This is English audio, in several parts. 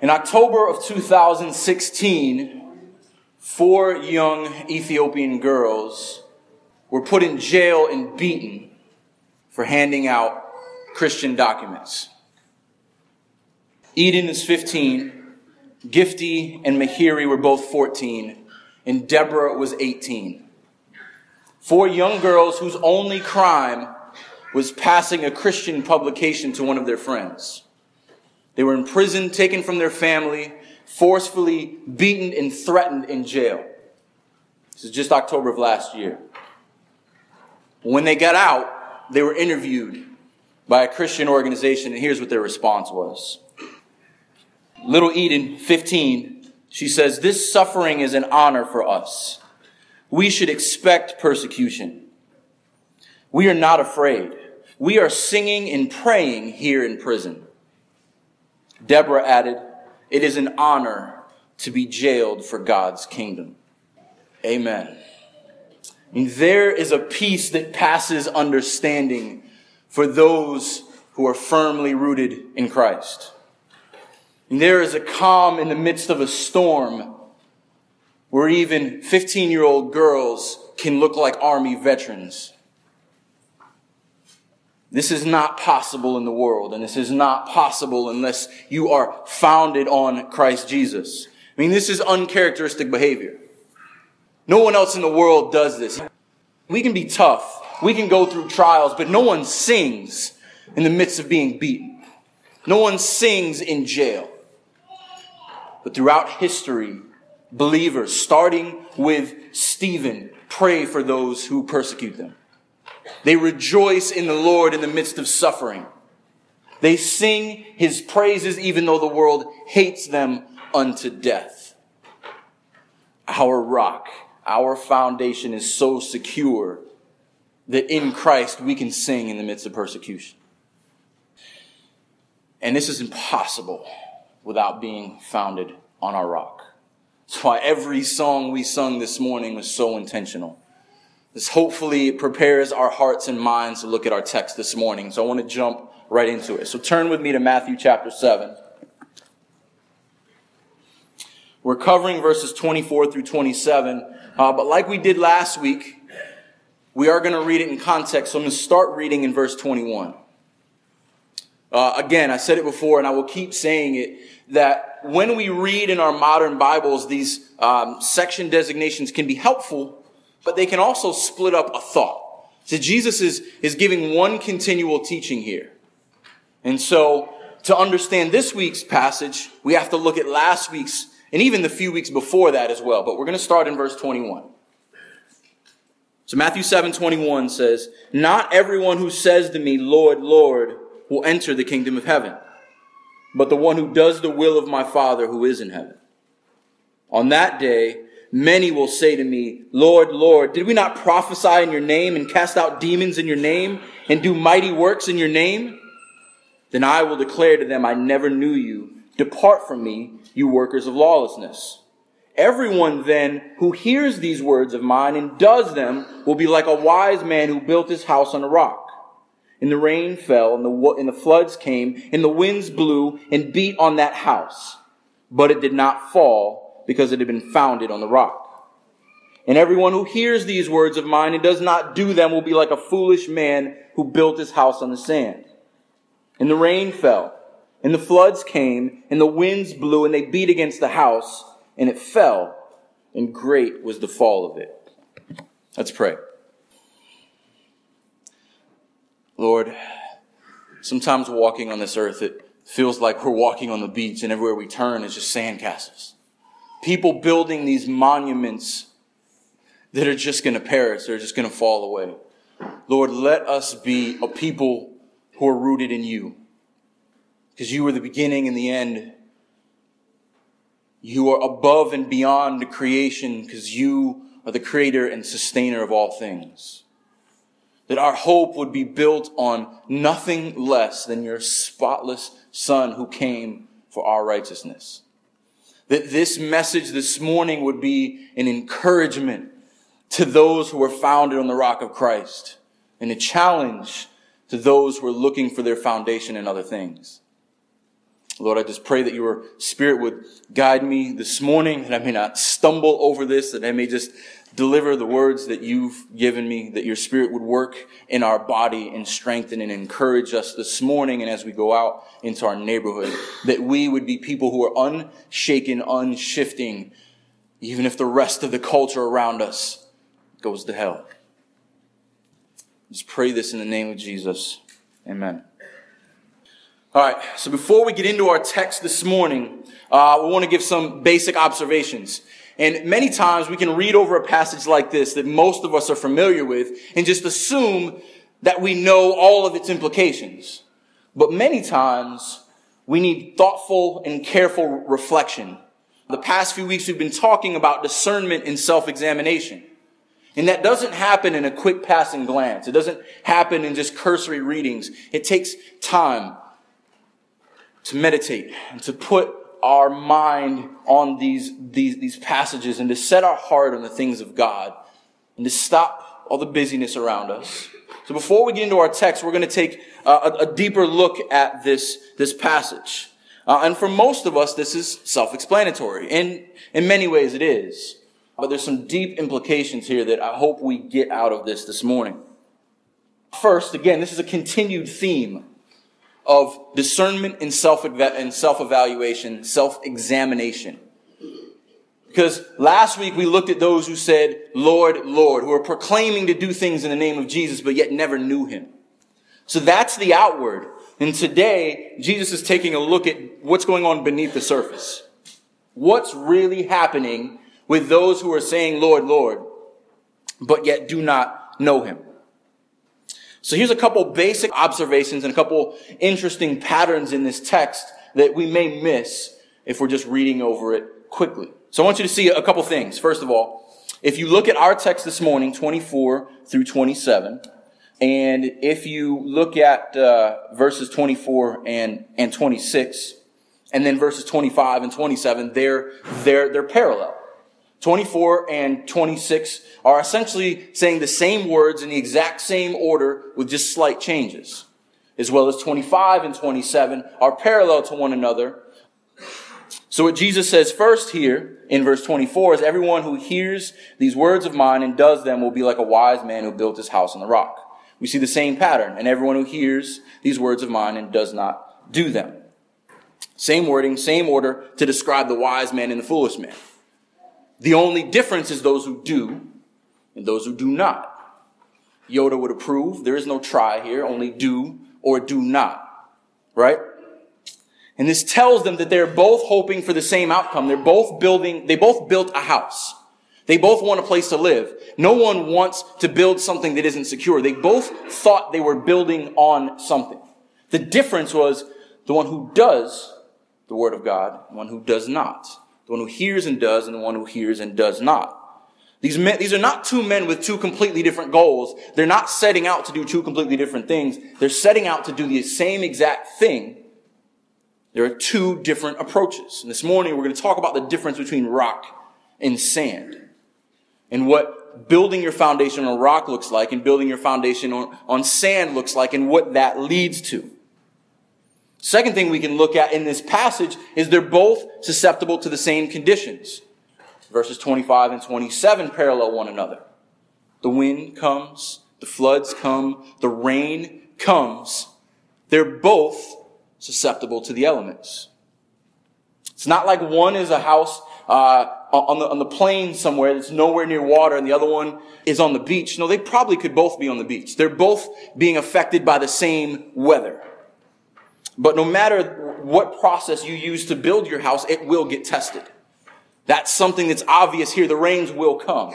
In October of 2016, four young Ethiopian girls were put in jail and beaten for handing out Christian documents. Eden is 15, Gifty and Mahiri were both 14, and Deborah was 18. Four young girls whose only crime was passing a Christian publication to one of their friends. They were imprisoned, taken from their family, forcefully beaten and threatened in jail. This is just October of last year. When they got out, they were interviewed by a Christian organization, and here's what their response was. Little Eden, 15, she says, This suffering is an honor for us. We should expect persecution. We are not afraid. We are singing and praying here in prison. Deborah added, It is an honor to be jailed for God's kingdom. Amen. And there is a peace that passes understanding for those who are firmly rooted in Christ. And there is a calm in the midst of a storm where even 15 year old girls can look like army veterans. This is not possible in the world, and this is not possible unless you are founded on Christ Jesus. I mean, this is uncharacteristic behavior. No one else in the world does this. We can be tough, we can go through trials, but no one sings in the midst of being beaten. No one sings in jail. But throughout history, believers, starting with Stephen, pray for those who persecute them. They rejoice in the Lord in the midst of suffering. They sing his praises even though the world hates them unto death. Our rock, our foundation is so secure that in Christ we can sing in the midst of persecution. And this is impossible without being founded on our rock. That's why every song we sung this morning was so intentional. This hopefully prepares our hearts and minds to look at our text this morning. So I want to jump right into it. So turn with me to Matthew chapter 7. We're covering verses 24 through 27. Uh, but like we did last week, we are going to read it in context. So I'm going to start reading in verse 21. Uh, again, I said it before and I will keep saying it that when we read in our modern Bibles, these um, section designations can be helpful but they can also split up a thought. So Jesus is, is giving one continual teaching here. And so to understand this week's passage, we have to look at last week's and even the few weeks before that as well. But we're going to start in verse 21. So Matthew 7 21 says, Not everyone who says to me, Lord, Lord, will enter the kingdom of heaven, but the one who does the will of my Father who is in heaven. On that day, Many will say to me, Lord, Lord, did we not prophesy in your name and cast out demons in your name and do mighty works in your name? Then I will declare to them, I never knew you. Depart from me, you workers of lawlessness. Everyone then who hears these words of mine and does them will be like a wise man who built his house on a rock. And the rain fell and the, and the floods came and the winds blew and beat on that house. But it did not fall because it had been founded on the rock. And everyone who hears these words of mine and does not do them will be like a foolish man who built his house on the sand. And the rain fell, and the floods came, and the winds blew, and they beat against the house, and it fell, and great was the fall of it. Let's pray. Lord, sometimes walking on this earth, it feels like we're walking on the beach, and everywhere we turn is just sandcastles people building these monuments that are just going to perish, they're just going to fall away. Lord, let us be a people who are rooted in you. Because you are the beginning and the end. You are above and beyond the creation because you are the creator and sustainer of all things. That our hope would be built on nothing less than your spotless son who came for our righteousness that this message this morning would be an encouragement to those who are founded on the rock of Christ and a challenge to those who are looking for their foundation in other things. Lord, I just pray that your spirit would guide me this morning, that I may not stumble over this, that I may just deliver the words that you've given me, that your spirit would work in our body and strengthen and encourage us this morning and as we go out into our neighborhood, that we would be people who are unshaken, unshifting, even if the rest of the culture around us goes to hell. Just pray this in the name of Jesus. Amen. All right, so before we get into our text this morning, uh, we want to give some basic observations. And many times we can read over a passage like this that most of us are familiar with and just assume that we know all of its implications. But many times we need thoughtful and careful reflection. The past few weeks we've been talking about discernment and self-examination. And that doesn't happen in a quick passing glance. It doesn't happen in just cursory readings. It takes time to meditate and to put our mind on these, these, these passages and to set our heart on the things of God and to stop all the busyness around us. So before we get into our text, we're going to take a, a deeper look at this, this passage. Uh, and for most of us, this is self-explanatory. And in many ways it is. But there's some deep implications here that I hope we get out of this this morning. First, again, this is a continued theme of discernment and self and self evaluation, self examination. Because last week we looked at those who said, Lord, Lord, who are proclaiming to do things in the name of Jesus, but yet never knew him. So that's the outward. And today, Jesus is taking a look at what's going on beneath the surface. What's really happening with those who are saying, Lord, Lord, but yet do not know him. So here's a couple basic observations and a couple interesting patterns in this text that we may miss if we're just reading over it quickly. So I want you to see a couple things. First of all, if you look at our text this morning, 24 through 27, and if you look at uh, verses 24 and, and 26, and then verses 25 and 27, they're, they're, they're parallel. 24 and 26 are essentially saying the same words in the exact same order with just slight changes. As well as 25 and 27 are parallel to one another. So what Jesus says first here in verse 24 is everyone who hears these words of mine and does them will be like a wise man who built his house on the rock. We see the same pattern. And everyone who hears these words of mine and does not do them. Same wording, same order to describe the wise man and the foolish man. The only difference is those who do and those who do not. Yoda would approve. There is no try here, only do or do not. Right? And this tells them that they're both hoping for the same outcome. They're both building, they both built a house. They both want a place to live. No one wants to build something that isn't secure. They both thought they were building on something. The difference was the one who does the word of God, one who does not the one who hears and does, and the one who hears and does not. These men, these are not two men with two completely different goals. They're not setting out to do two completely different things. They're setting out to do the same exact thing. There are two different approaches. And this morning we're going to talk about the difference between rock and sand. And what building your foundation on rock looks like and building your foundation on, on sand looks like and what that leads to. Second thing we can look at in this passage is they're both susceptible to the same conditions. Verses 25 and 27 parallel one another. The wind comes, the floods come, the rain comes. They're both susceptible to the elements. It's not like one is a house uh, on the on the plain somewhere that's nowhere near water, and the other one is on the beach. No, they probably could both be on the beach. They're both being affected by the same weather. But no matter what process you use to build your house, it will get tested. That's something that's obvious here. The rains will come.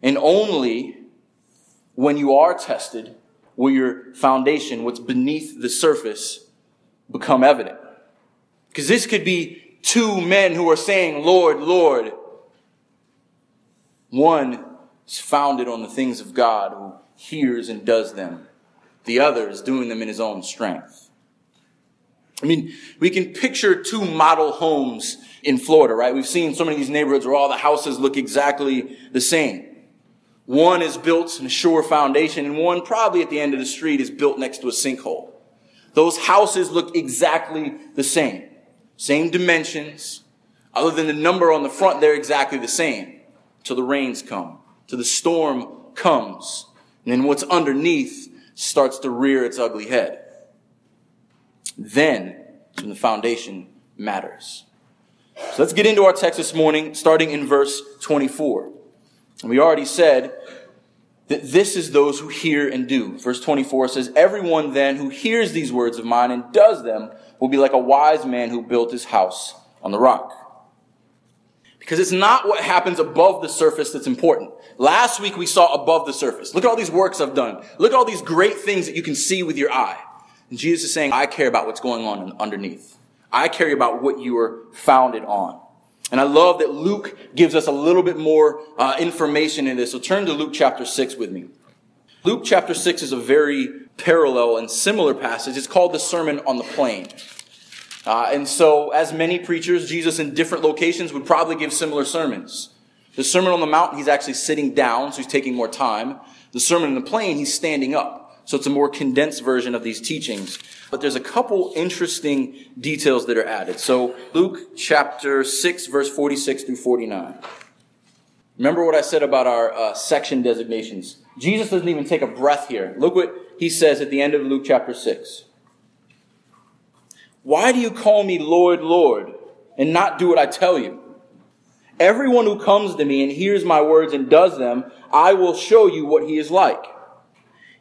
And only when you are tested will your foundation, what's beneath the surface, become evident. Because this could be two men who are saying, Lord, Lord. One is founded on the things of God who hears and does them. The other is doing them in his own strength. I mean, we can picture two model homes in Florida, right? We've seen so many of these neighborhoods where all the houses look exactly the same. One is built in a sure foundation, and one probably at the end of the street is built next to a sinkhole. Those houses look exactly the same. same dimensions. Other than the number on the front, they're exactly the same. Till the rains come, till the storm comes. And then what's underneath starts to rear its ugly head. Then, when the foundation matters. So let's get into our text this morning, starting in verse 24. And we already said that this is those who hear and do. Verse 24 says, Everyone then who hears these words of mine and does them will be like a wise man who built his house on the rock. Because it's not what happens above the surface that's important. Last week we saw above the surface. Look at all these works I've done. Look at all these great things that you can see with your eye. And Jesus is saying, I care about what's going on underneath. I care about what you are founded on. And I love that Luke gives us a little bit more uh, information in this. So turn to Luke chapter 6 with me. Luke chapter 6 is a very parallel and similar passage. It's called the Sermon on the Plain. Uh, and so, as many preachers, Jesus in different locations would probably give similar sermons. The Sermon on the Mount, he's actually sitting down, so he's taking more time. The Sermon on the Plain, he's standing up. So it's a more condensed version of these teachings. But there's a couple interesting details that are added. So Luke chapter 6, verse 46 through 49. Remember what I said about our uh, section designations. Jesus doesn't even take a breath here. Look what he says at the end of Luke chapter 6. Why do you call me Lord, Lord, and not do what I tell you? Everyone who comes to me and hears my words and does them, I will show you what he is like.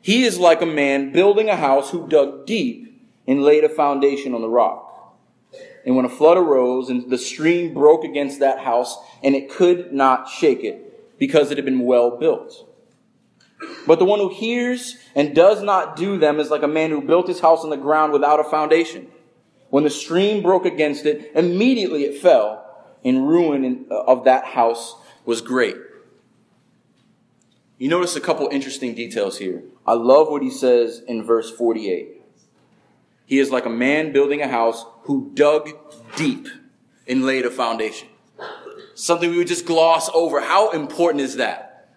He is like a man building a house who dug deep and laid a foundation on the rock. And when a flood arose and the stream broke against that house and it could not shake it because it had been well built. But the one who hears and does not do them is like a man who built his house on the ground without a foundation. When the stream broke against it, immediately it fell, and ruin of that house was great. You notice a couple interesting details here. I love what he says in verse 48. He is like a man building a house who dug deep and laid a foundation. Something we would just gloss over. How important is that?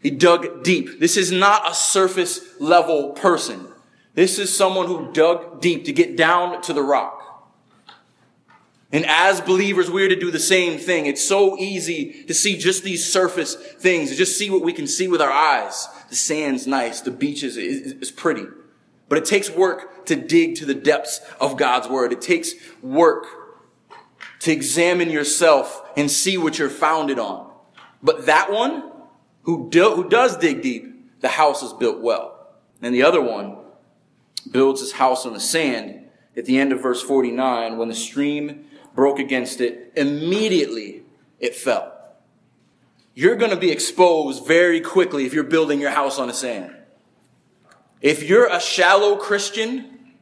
He dug deep. This is not a surface level person. This is someone who dug deep to get down to the rock. And as believers, we're to do the same thing. It's so easy to see just these surface things, to just see what we can see with our eyes. The sand's nice, the beach is, is, is pretty. But it takes work to dig to the depths of God's word. It takes work to examine yourself and see what you're founded on. But that one who, do, who does dig deep, the house is built well. And the other one builds his house on the sand, at the end of verse 49, when the stream broke against it, immediately it fell. You're going to be exposed very quickly if you're building your house on the sand. If you're a shallow Christian,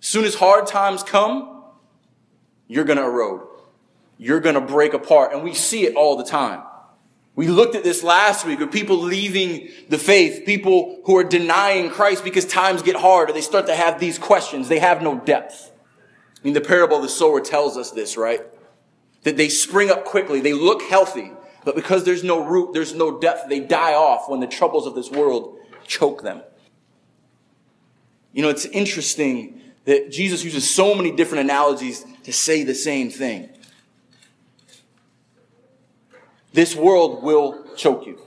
soon as hard times come, you're going to erode. You're going to break apart. And we see it all the time. We looked at this last week of people leaving the faith, people who are denying Christ because times get hard or they start to have these questions. They have no depth. I mean, the parable of the sower tells us this, right? That they spring up quickly. They look healthy, but because there's no root, there's no depth, they die off when the troubles of this world choke them. You know, it's interesting that Jesus uses so many different analogies to say the same thing. This world will choke you.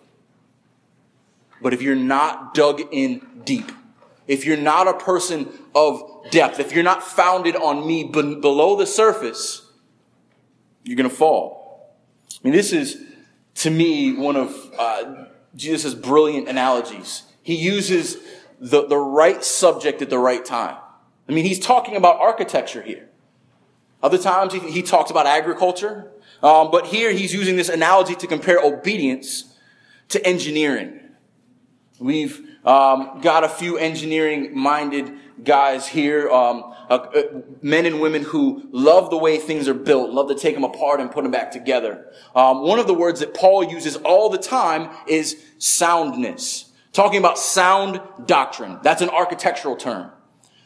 But if you're not dug in deep, if you're not a person of depth, if you're not founded on me below the surface, you're going to fall. I mean, this is, to me, one of uh, Jesus' brilliant analogies. He uses the, the right subject at the right time. I mean, he's talking about architecture here. Other times he, he talks about agriculture. Um, but here he's using this analogy to compare obedience to engineering. We've um, got a few engineering minded guys here, um, uh, uh, men and women who love the way things are built, love to take them apart and put them back together. Um, one of the words that Paul uses all the time is soundness. Talking about sound doctrine. That's an architectural term.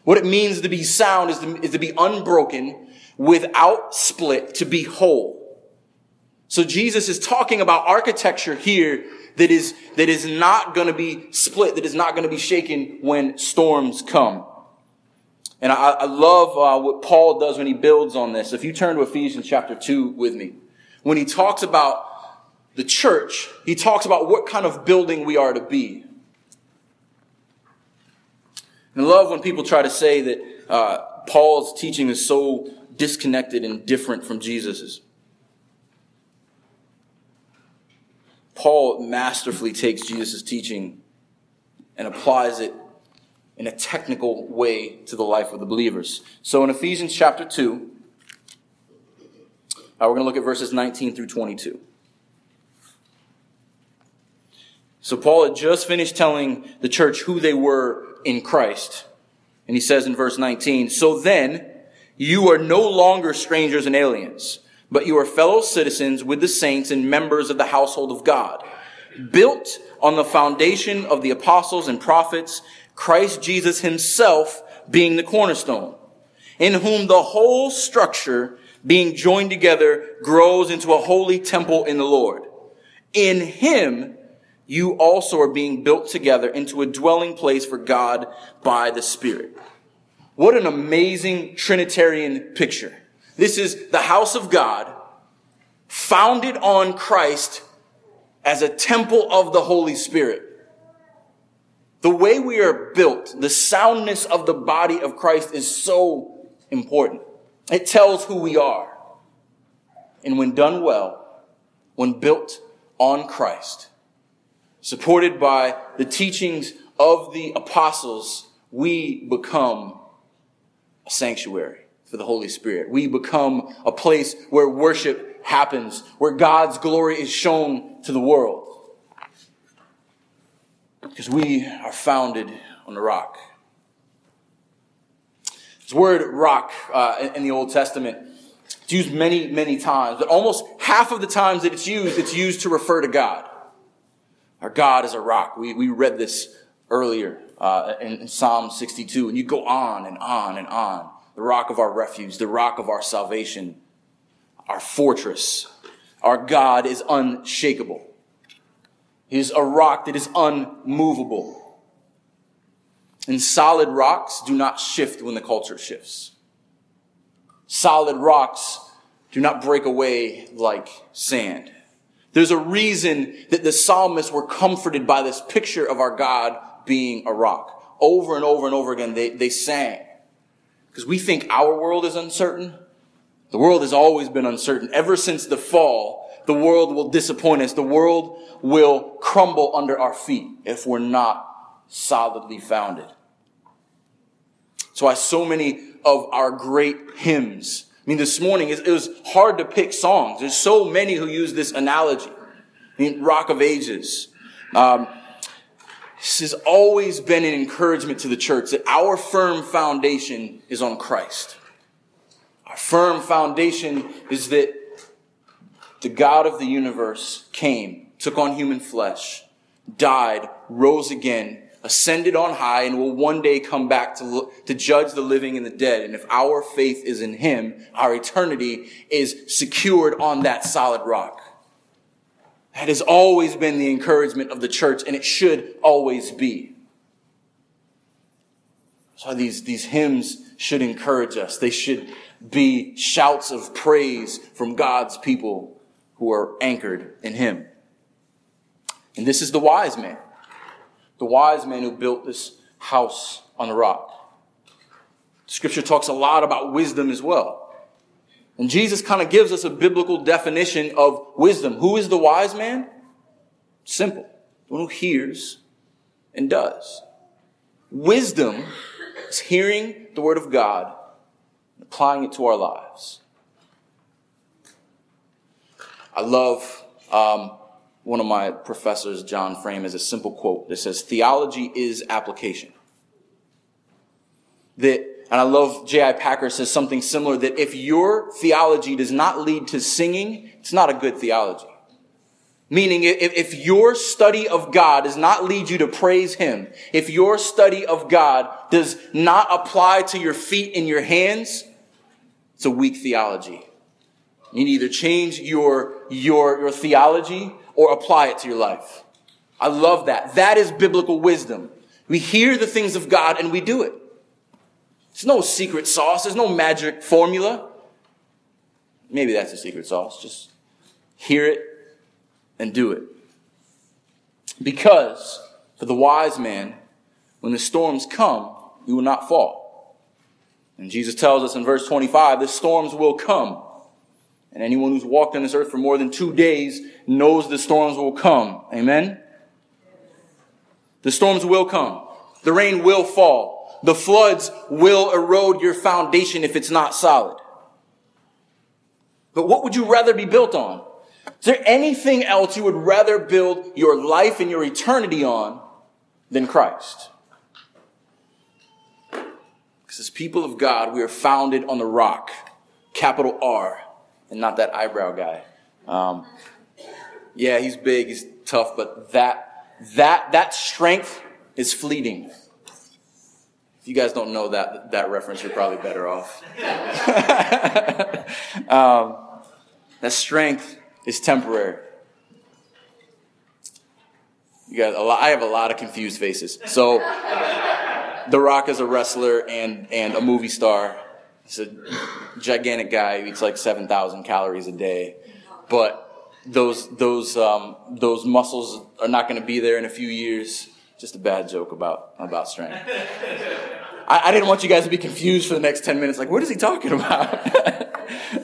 What it means to be sound is to, is to be unbroken, without split, to be whole. So Jesus is talking about architecture here that is, that is not going to be split, that is not going to be shaken when storms come. And I, I love uh, what Paul does when he builds on this. If you turn to Ephesians chapter 2 with me, when he talks about the church, he talks about what kind of building we are to be. And I love when people try to say that uh, Paul's teaching is so disconnected and different from Jesus's. Paul masterfully takes Jesus' teaching and applies it in a technical way to the life of the believers. So in Ephesians chapter 2, uh, we're going to look at verses 19 through 22. So Paul had just finished telling the church who they were in Christ. And he says in verse 19, So then, you are no longer strangers and aliens, but you are fellow citizens with the saints and members of the household of God, built on the foundation of the apostles and prophets, Christ Jesus himself being the cornerstone, in whom the whole structure being joined together grows into a holy temple in the Lord. In him, you also are being built together into a dwelling place for God by the Spirit. What an amazing Trinitarian picture. This is the house of God founded on Christ as a temple of the Holy Spirit. The way we are built, the soundness of the body of Christ is so important. It tells who we are. And when done well, when built on Christ, supported by the teachings of the apostles, we become a sanctuary for the Holy Spirit. We become a place where worship happens, where God's glory is shown to the world. Because we are founded on the rock. This word rock uh, in the Old Testament, it's used many, many times, but almost half of the times that it's used, it's used to refer to God. Our God is a rock. We, we read this earlier uh, in, in Psalm 62, and you go on and on and on. The rock of our refuge, the rock of our salvation, our fortress. Our God is unshakable. He is a rock that is unmovable. And solid rocks do not shift when the culture shifts. Solid rocks do not break away like sand. There's a reason that the psalmists were comforted by this picture of our God being a rock. Over and over and over again, they, they sang. Because we think our world is uncertain. The world has always been uncertain. Ever since the fall, the world will disappoint us. The world will crumble under our feet if we're not solidly founded. That's why so many of our great hymns I mean, this morning it was hard to pick songs. There's so many who use this analogy. I mean, Rock of Ages. Um, this has always been an encouragement to the church that our firm foundation is on Christ. Our firm foundation is that the God of the universe came, took on human flesh, died, rose again, ascended on high and will one day come back to, to judge the living and the dead. And if our faith is in him, our eternity is secured on that solid rock. That has always been the encouragement of the church, and it should always be. So these, these hymns should encourage us. They should be shouts of praise from God's people who are anchored in him. And this is the wise man the wise man who built this house on the rock. Scripture talks a lot about wisdom as well. And Jesus kind of gives us a biblical definition of wisdom. Who is the wise man? Simple. The one who hears and does. Wisdom is hearing the word of God and applying it to our lives. I love um, one of my professors, John Frame, has a simple quote that says, Theology is application. That, and I love J.I. Packer says something similar that if your theology does not lead to singing, it's not a good theology. Meaning, if, if your study of God does not lead you to praise Him, if your study of God does not apply to your feet and your hands, it's a weak theology. You need to change your, your, your theology or apply it to your life. I love that. That is biblical wisdom. We hear the things of God and we do it. There's no secret sauce. There's no magic formula. Maybe that's the secret sauce. Just hear it and do it. Because for the wise man, when the storms come, he will not fall. And Jesus tells us in verse 25, the storms will come. And anyone who's walked on this earth for more than two days knows the storms will come. Amen? The storms will come. The rain will fall. The floods will erode your foundation if it's not solid. But what would you rather be built on? Is there anything else you would rather build your life and your eternity on than Christ? Because as people of God, we are founded on the rock, capital R, and not that eyebrow guy. Um, yeah, he's big, he's tough, but that that that strength is fleeting. If you guys don't know that that reference, you're probably better off. um, that strength is temporary. You a lot, I have a lot of confused faces. So, The Rock is a wrestler and and a movie star. He's a gigantic guy. He eats like seven thousand calories a day, but those those um, those muscles are not going to be there in a few years. Just a bad joke about about strength. I, I didn't want you guys to be confused for the next ten minutes. Like, what is he talking about?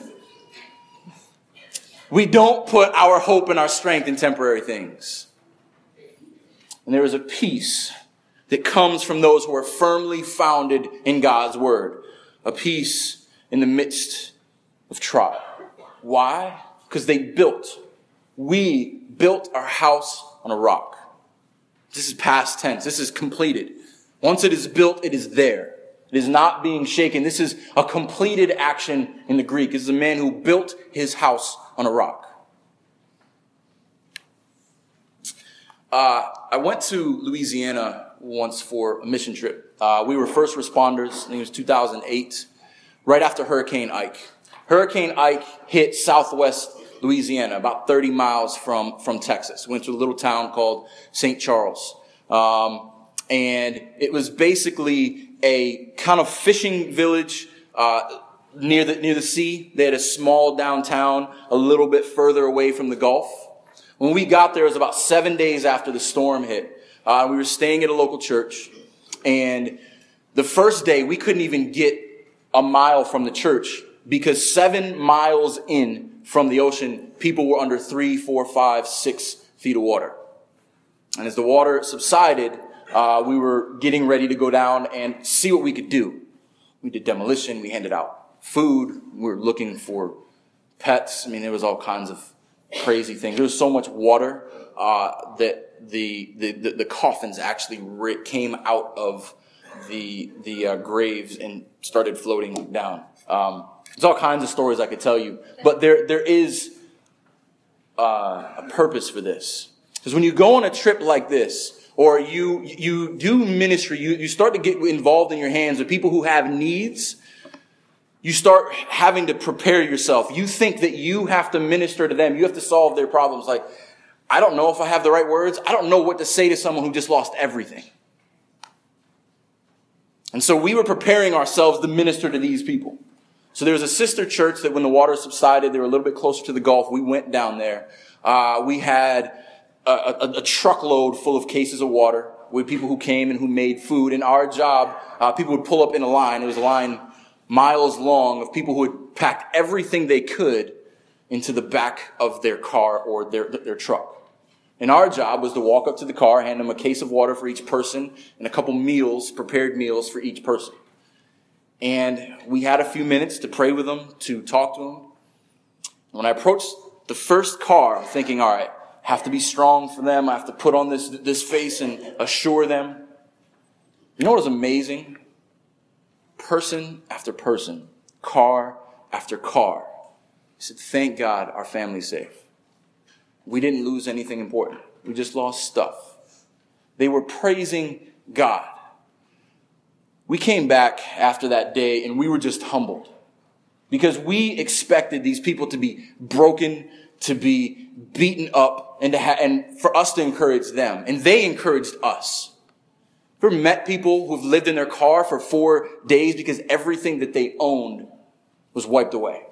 we don't put our hope and our strength in temporary things. And there is a peace that comes from those who are firmly founded in God's word. A peace in the midst of trial. Why? Because they built. We built our house on a rock. This is past tense. This is completed. Once it is built, it is there. It is not being shaken. This is a completed action in the Greek. This is a man who built his house on a rock. Uh, I went to Louisiana once for a mission trip. Uh, we were first responders. I think it was 2008, right after Hurricane Ike. Hurricane Ike hit southwest Louisiana, about 30 miles from, from Texas. We went to a little town called St. Charles. Um, and it was basically a kind of fishing village uh, near the near the sea. They had a small downtown, a little bit further away from the Gulf. When we got there, it was about seven days after the storm hit. Uh, we were staying at a local church, and the first day we couldn't even get a mile from the church because seven miles in from the ocean, people were under three, four, five, six feet of water. And as the water subsided, uh, we were getting ready to go down and see what we could do. We did demolition. We handed out food. We were looking for pets. I mean, there was all kinds of crazy things. There was so much water uh, that the, the, the, the, coffins actually came out of the, the uh, graves and started floating down. Um, there's all kinds of stories I could tell you, but there, there is uh, a purpose for this. Because when you go on a trip like this, or you, you do ministry, you, you start to get involved in your hands with people who have needs, you start having to prepare yourself. You think that you have to minister to them. You have to solve their problems. Like, I don't know if I have the right words. I don't know what to say to someone who just lost everything. And so we were preparing ourselves to minister to these people. So there was a sister church that when the water subsided, they were a little bit closer to the Gulf. We went down there. Uh, we had a, a, a, truckload full of cases of water with people who came and who made food. And our job, uh, people would pull up in a line. It was a line miles long of people who had packed everything they could into the back of their car or their, their truck. And our job was to walk up to the car, hand them a case of water for each person, and a couple meals, prepared meals for each person. And we had a few minutes to pray with them, to talk to them. When I approached the first car, I'm thinking, all right, I have to be strong for them. I have to put on this, this face and assure them. You know what was amazing? Person after person, car after car. Said, thank God our family's safe. We didn't lose anything important. We just lost stuff. They were praising God. We came back after that day and we were just humbled because we expected these people to be broken, to be beaten up, and to ha- and for us to encourage them. And they encouraged us. Ever met people who've lived in their car for four days because everything that they owned was wiped away?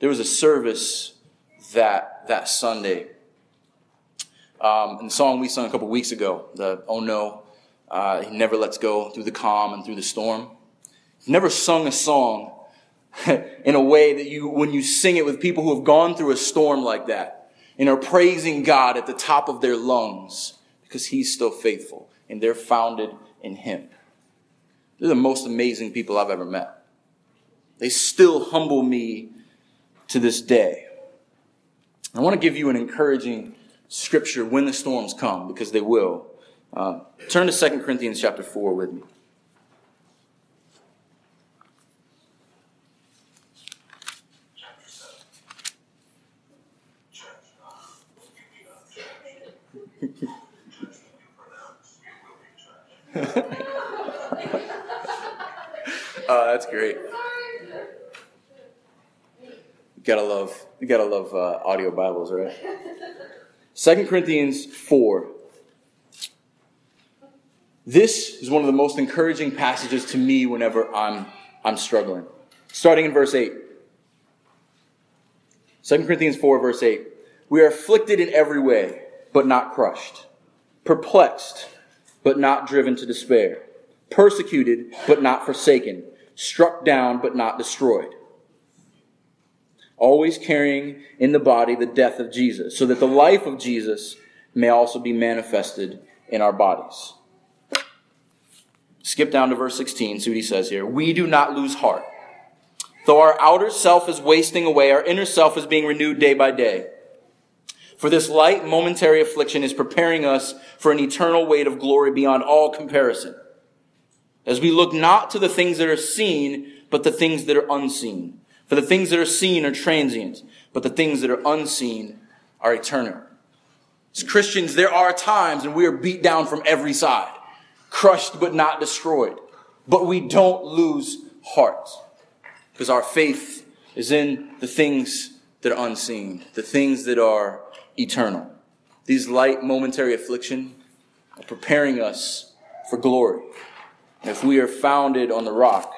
There was a service that that Sunday. Um, and the song we sung a couple weeks ago, the Oh No, uh, He Never Lets Go Through the Calm and Through the Storm. Never sung a song in a way that you, when you sing it with people who have gone through a storm like that and are praising God at the top of their lungs because He's still faithful and they're founded in Him. They're the most amazing people I've ever met. They still humble me to this day. I want to give you an encouraging scripture when the storms come, because they will. Uh, turn to 2 Corinthians chapter 4 with me. uh, that's great. Gotta love, you gotta love uh, audio Bibles, right? Second Corinthians four. This is one of the most encouraging passages to me whenever I'm I'm struggling. Starting in verse eight. 2 Corinthians 4, verse 8. We are afflicted in every way, but not crushed, perplexed, but not driven to despair, persecuted, but not forsaken, struck down, but not destroyed. Always carrying in the body the death of Jesus, so that the life of Jesus may also be manifested in our bodies. Skip down to verse 16, see what he says here. We do not lose heart. Though our outer self is wasting away, our inner self is being renewed day by day. For this light momentary affliction is preparing us for an eternal weight of glory beyond all comparison. As we look not to the things that are seen, but the things that are unseen. For the things that are seen are transient, but the things that are unseen are eternal. As Christians, there are times when we are beat down from every side, crushed but not destroyed. But we don't lose heart because our faith is in the things that are unseen, the things that are eternal. These light momentary affliction are preparing us for glory. If we are founded on the rock,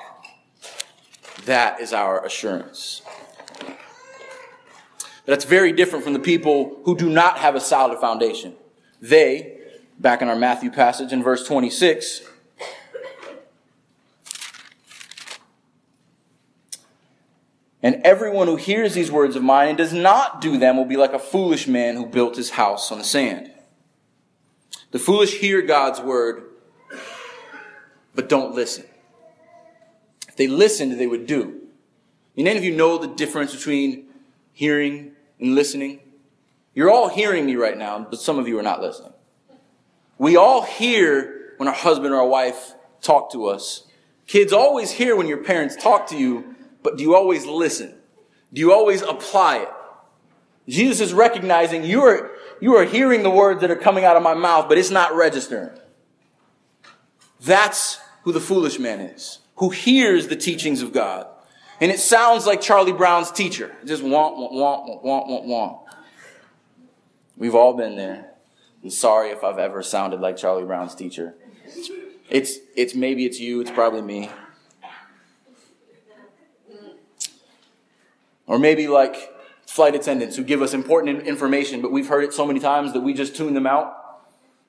that is our assurance. But that's very different from the people who do not have a solid foundation. They, back in our Matthew passage in verse 26, And everyone who hears these words of mine and does not do them will be like a foolish man who built his house on the sand. The foolish hear God's word, but don't listen. They listened, they would do. And any of you know the difference between hearing and listening? You're all hearing me right now, but some of you are not listening. We all hear when our husband or our wife talk to us. Kids always hear when your parents talk to you, but do you always listen? Do you always apply it? Jesus is recognizing you are, you are hearing the words that are coming out of my mouth, but it's not registering. That's who the foolish man is, who hears the teachings of God. And it sounds like Charlie Brown's teacher. Just want, want, want, want, want, want. We've all been there. I'm sorry if I've ever sounded like Charlie Brown's teacher. It's, it's maybe it's you, it's probably me. Or maybe like flight attendants who give us important information, but we've heard it so many times that we just tune them out.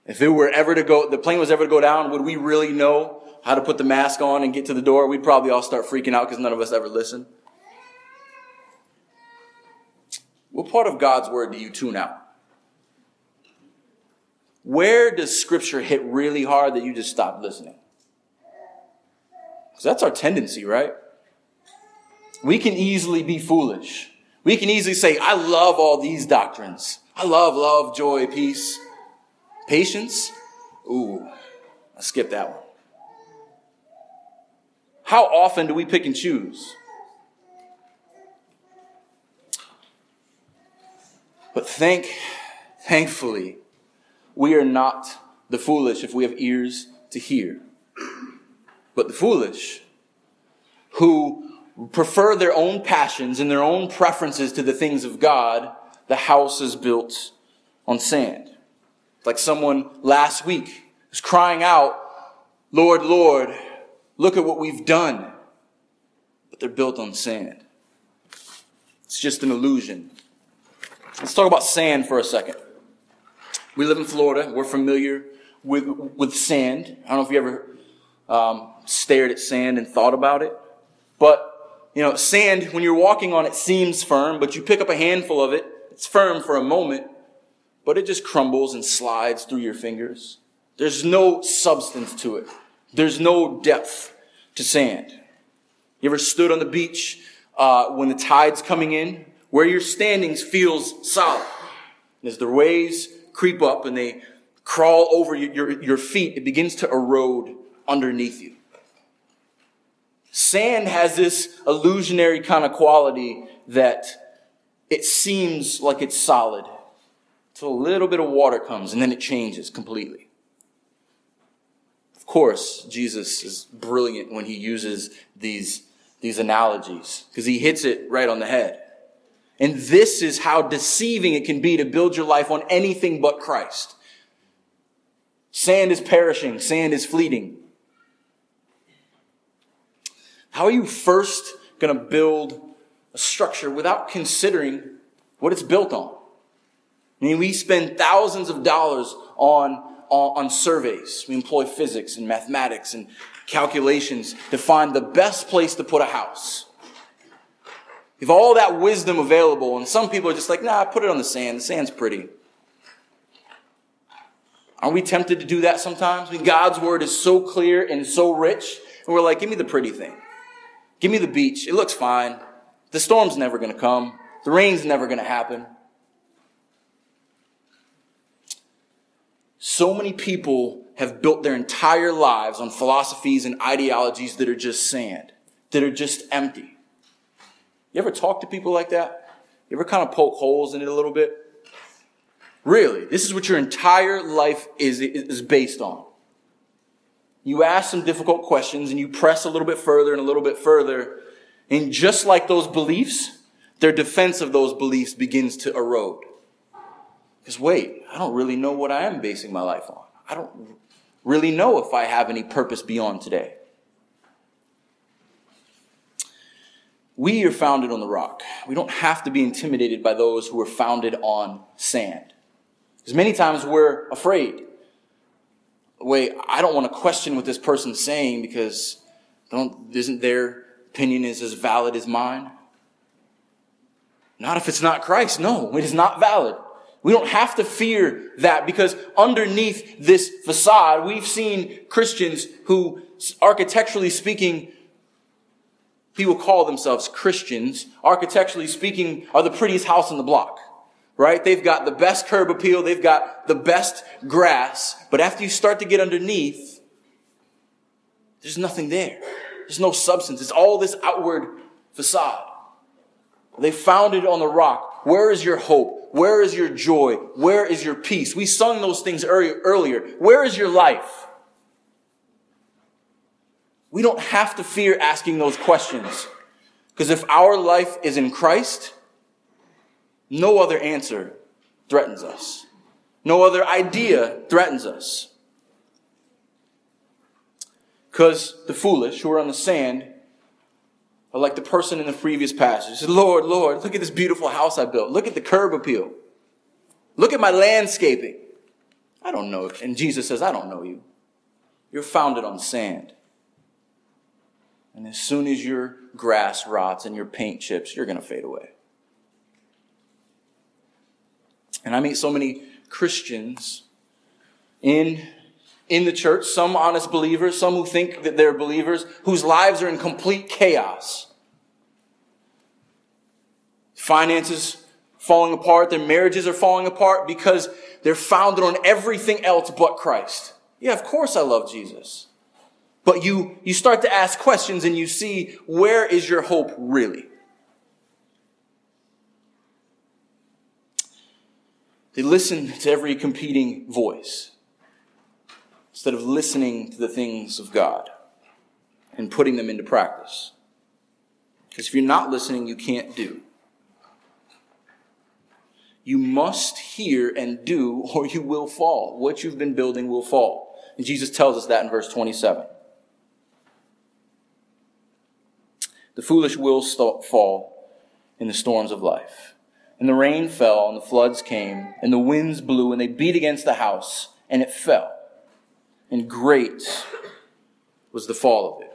If it were ever to go, the plane was ever to go down, would we really know how to put the mask on and get to the door? We'd probably all start freaking out because none of us ever listen. What part of God's word do you tune out? Where does scripture hit really hard that you just stop listening? Because that's our tendency, right? we can easily be foolish. We can easily say, I love all these doctrines. I love love, joy, peace, patience. Ooh, I skip that one. How often do we pick and choose? But thank, thankfully, we are not the foolish if we have ears to hear. But the foolish who prefer their own passions and their own preferences to the things of God, the house is built on sand. Like someone last week was crying out, Lord, Lord, look at what we've done. But they're built on sand. It's just an illusion. Let's talk about sand for a second. We live in Florida. We're familiar with, with sand. I don't know if you ever um, stared at sand and thought about it. But, you know, sand, when you're walking on it, seems firm, but you pick up a handful of it, it's firm for a moment, but it just crumbles and slides through your fingers. There's no substance to it. There's no depth to sand. You ever stood on the beach uh, when the tide's coming in? Where you're standing feels solid. And as the waves creep up and they crawl over your, your, your feet, it begins to erode underneath you. Sand has this illusionary kind of quality that it seems like it's solid until a little bit of water comes and then it changes completely. Course, Jesus is brilliant when he uses these, these analogies because he hits it right on the head. And this is how deceiving it can be to build your life on anything but Christ. Sand is perishing. Sand is fleeting. How are you first going to build a structure without considering what it's built on? I mean, we spend thousands of dollars on, on, surveys. We employ physics and mathematics and calculations to find the best place to put a house. Have all that wisdom available, and some people are just like, nah, put it on the sand. The sand's pretty. Aren't we tempted to do that sometimes? I mean, God's word is so clear and so rich, and we're like, give me the pretty thing. Give me the beach. It looks fine. The storm's never going to come. The rain's never going to happen. So many people have built their entire lives on philosophies and ideologies that are just sand, that are just empty. You ever talk to people like that? You ever kind of poke holes in it a little bit? Really, this is what your entire life is, is based on. You ask some difficult questions and you press a little bit further and a little bit further. And just like those beliefs, their defense of those beliefs begins to erode. Because wait, I don't really know what I am basing my life on. I don't really know if I have any purpose beyond today. We are founded on the rock. We don't have to be intimidated by those who are founded on sand. Because many times we're afraid. Wait, I don't want to question what this person's saying because isn't their opinion is as valid as mine? Not if it's not Christ. No, it is not valid. We don't have to fear that because underneath this facade, we've seen Christians who, architecturally speaking, people call themselves Christians, architecturally speaking, are the prettiest house in the block right? They've got the best curb appeal. They've got the best grass. But after you start to get underneath, there's nothing there. There's no substance. It's all this outward facade. They founded on the rock. Where is your hope? Where is your joy? Where is your peace? We sung those things earlier. Where is your life? We don't have to fear asking those questions. Because if our life is in Christ, no other answer threatens us. No other idea threatens us. Because the foolish who are on the sand are like the person in the previous passage. Lord, Lord, look at this beautiful house I built. Look at the curb appeal. Look at my landscaping. I don't know. And Jesus says, I don't know you. You're founded on sand. And as soon as your grass rots and your paint chips, you're going to fade away. And I meet so many Christians in, in the church, some honest believers, some who think that they're believers, whose lives are in complete chaos. Finances falling apart, their marriages are falling apart because they're founded on everything else but Christ. Yeah, of course I love Jesus. But you, you start to ask questions and you see where is your hope really? They listen to every competing voice instead of listening to the things of God and putting them into practice. Because if you're not listening, you can't do. You must hear and do, or you will fall. What you've been building will fall. And Jesus tells us that in verse 27. The foolish will st- fall in the storms of life. And the rain fell, and the floods came, and the winds blew, and they beat against the house, and it fell. And great was the fall of it.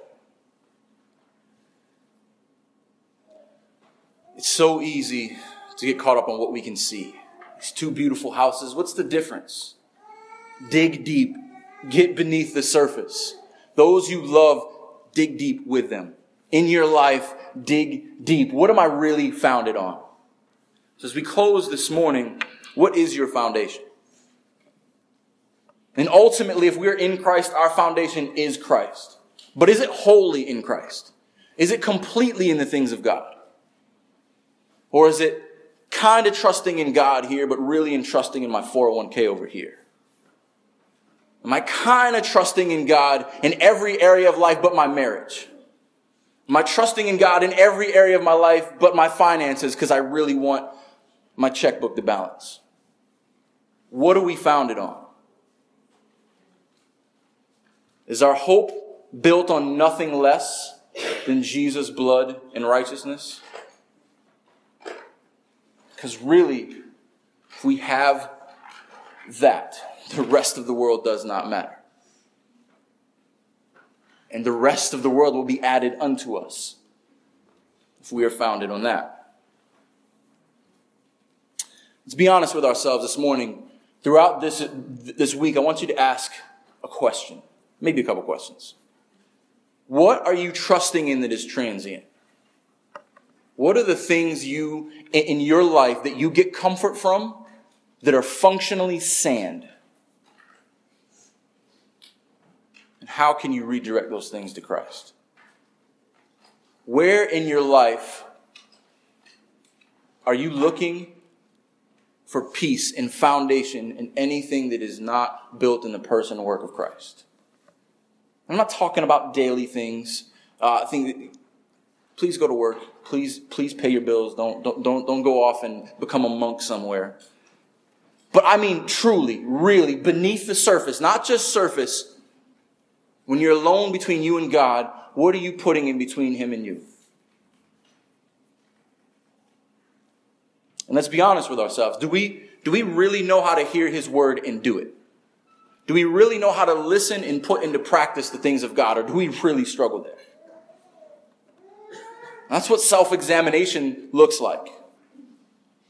It's so easy to get caught up on what we can see. These two beautiful houses, what's the difference? Dig deep, get beneath the surface. Those you love, dig deep with them in your life, dig deep. What am I really founded on? So as we close this morning, what is your foundation? And ultimately, if we're in Christ, our foundation is Christ. But is it wholly in Christ? Is it completely in the things of God? Or is it kind of trusting in God here, but really in trusting in my 401k over here? Am I kind of trusting in God in every area of life but my marriage? Am I trusting in God in every area of my life but my finances because I really want my checkbook to balance? What are we founded on? Is our hope built on nothing less than Jesus' blood and righteousness? Because really, if we have that, the rest of the world does not matter and the rest of the world will be added unto us if we are founded on that. Let's be honest with ourselves this morning. Throughout this, this week, I want you to ask a question, maybe a couple questions. What are you trusting in that is transient? What are the things you, in your life, that you get comfort from that are functionally sand? And how can you redirect those things to Christ? Where in your life are you looking for peace and foundation in anything that is not built in the person and work of Christ? I'm not talking about daily things. Uh, think, please go to work. Please, please pay your bills. Don't, don't, don't, don't go off and become a monk somewhere. But I mean, truly, really, beneath the surface, not just surface, when you're alone between you and God, what are you putting in between Him and you? And let's be honest with ourselves. Do we, do we really know how to hear His word and do it? Do we really know how to listen and put into practice the things of God, or do we really struggle there? That's what self examination looks like.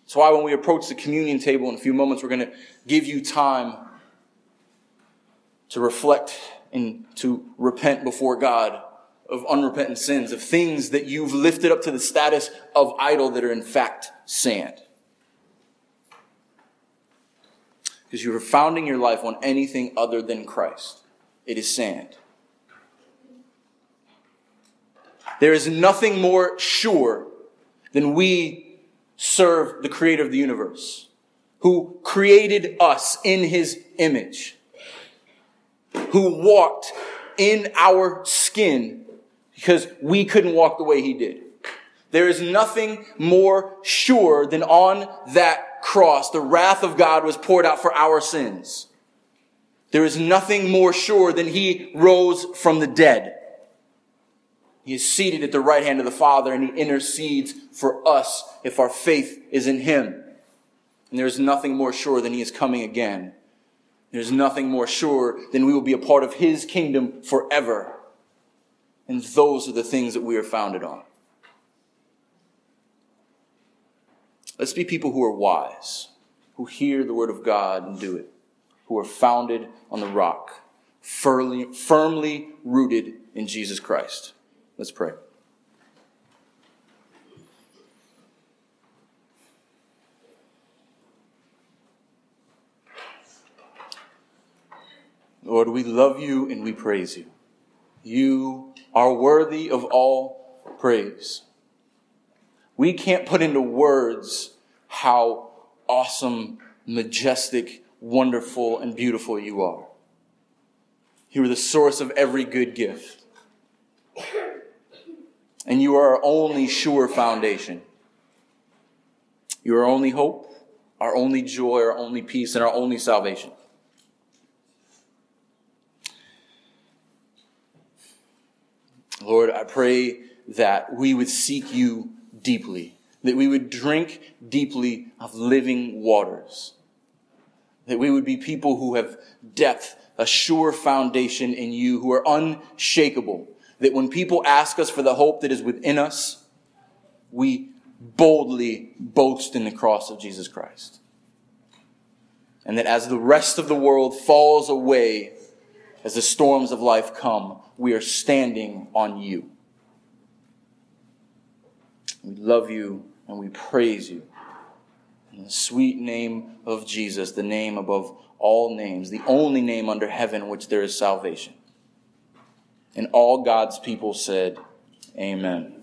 That's why when we approach the communion table in a few moments, we're going to give you time to reflect and to repent before God of unrepentant sins, of things that you've lifted up to the status of idol that are in fact sand. Because you are founding your life on anything other than Christ. It is sand. There is nothing more sure than we serve the creator of the universe, who created us in his image who walked in our skin because we couldn't walk the way he did. There is nothing more sure than on that cross, the wrath of God was poured out for our sins. There is nothing more sure than he rose from the dead. He is seated at the right hand of the Father and he intercedes for us if our faith is in him. And there is nothing more sure than he is coming again there's nothing more sure than we will be a part of His kingdom forever. And those are the things that we are founded on. Let's be people who are wise, who hear the word of God and do it, who are founded on the rock, firmly, firmly rooted in Jesus Christ. Let's pray. Lord, we love you and we praise you. You are worthy of all praise. We can't put into words how awesome, majestic, wonderful, and beautiful you are. You are the source of every good gift. And you are our only sure foundation. You are our only hope, our only joy, our only peace, and our only salvation. Lord, I pray that we would seek you deeply, that we would drink deeply of living waters, that we would be people who have depth, a sure foundation in you, who are unshakable, that when people ask us for the hope that is within us, we boldly boast in the cross of Jesus Christ. And that as the rest of the world falls away, as the storms of life come, we are standing on you. We love you and we praise you. In the sweet name of Jesus, the name above all names, the only name under heaven which there is salvation. And all God's people said, Amen.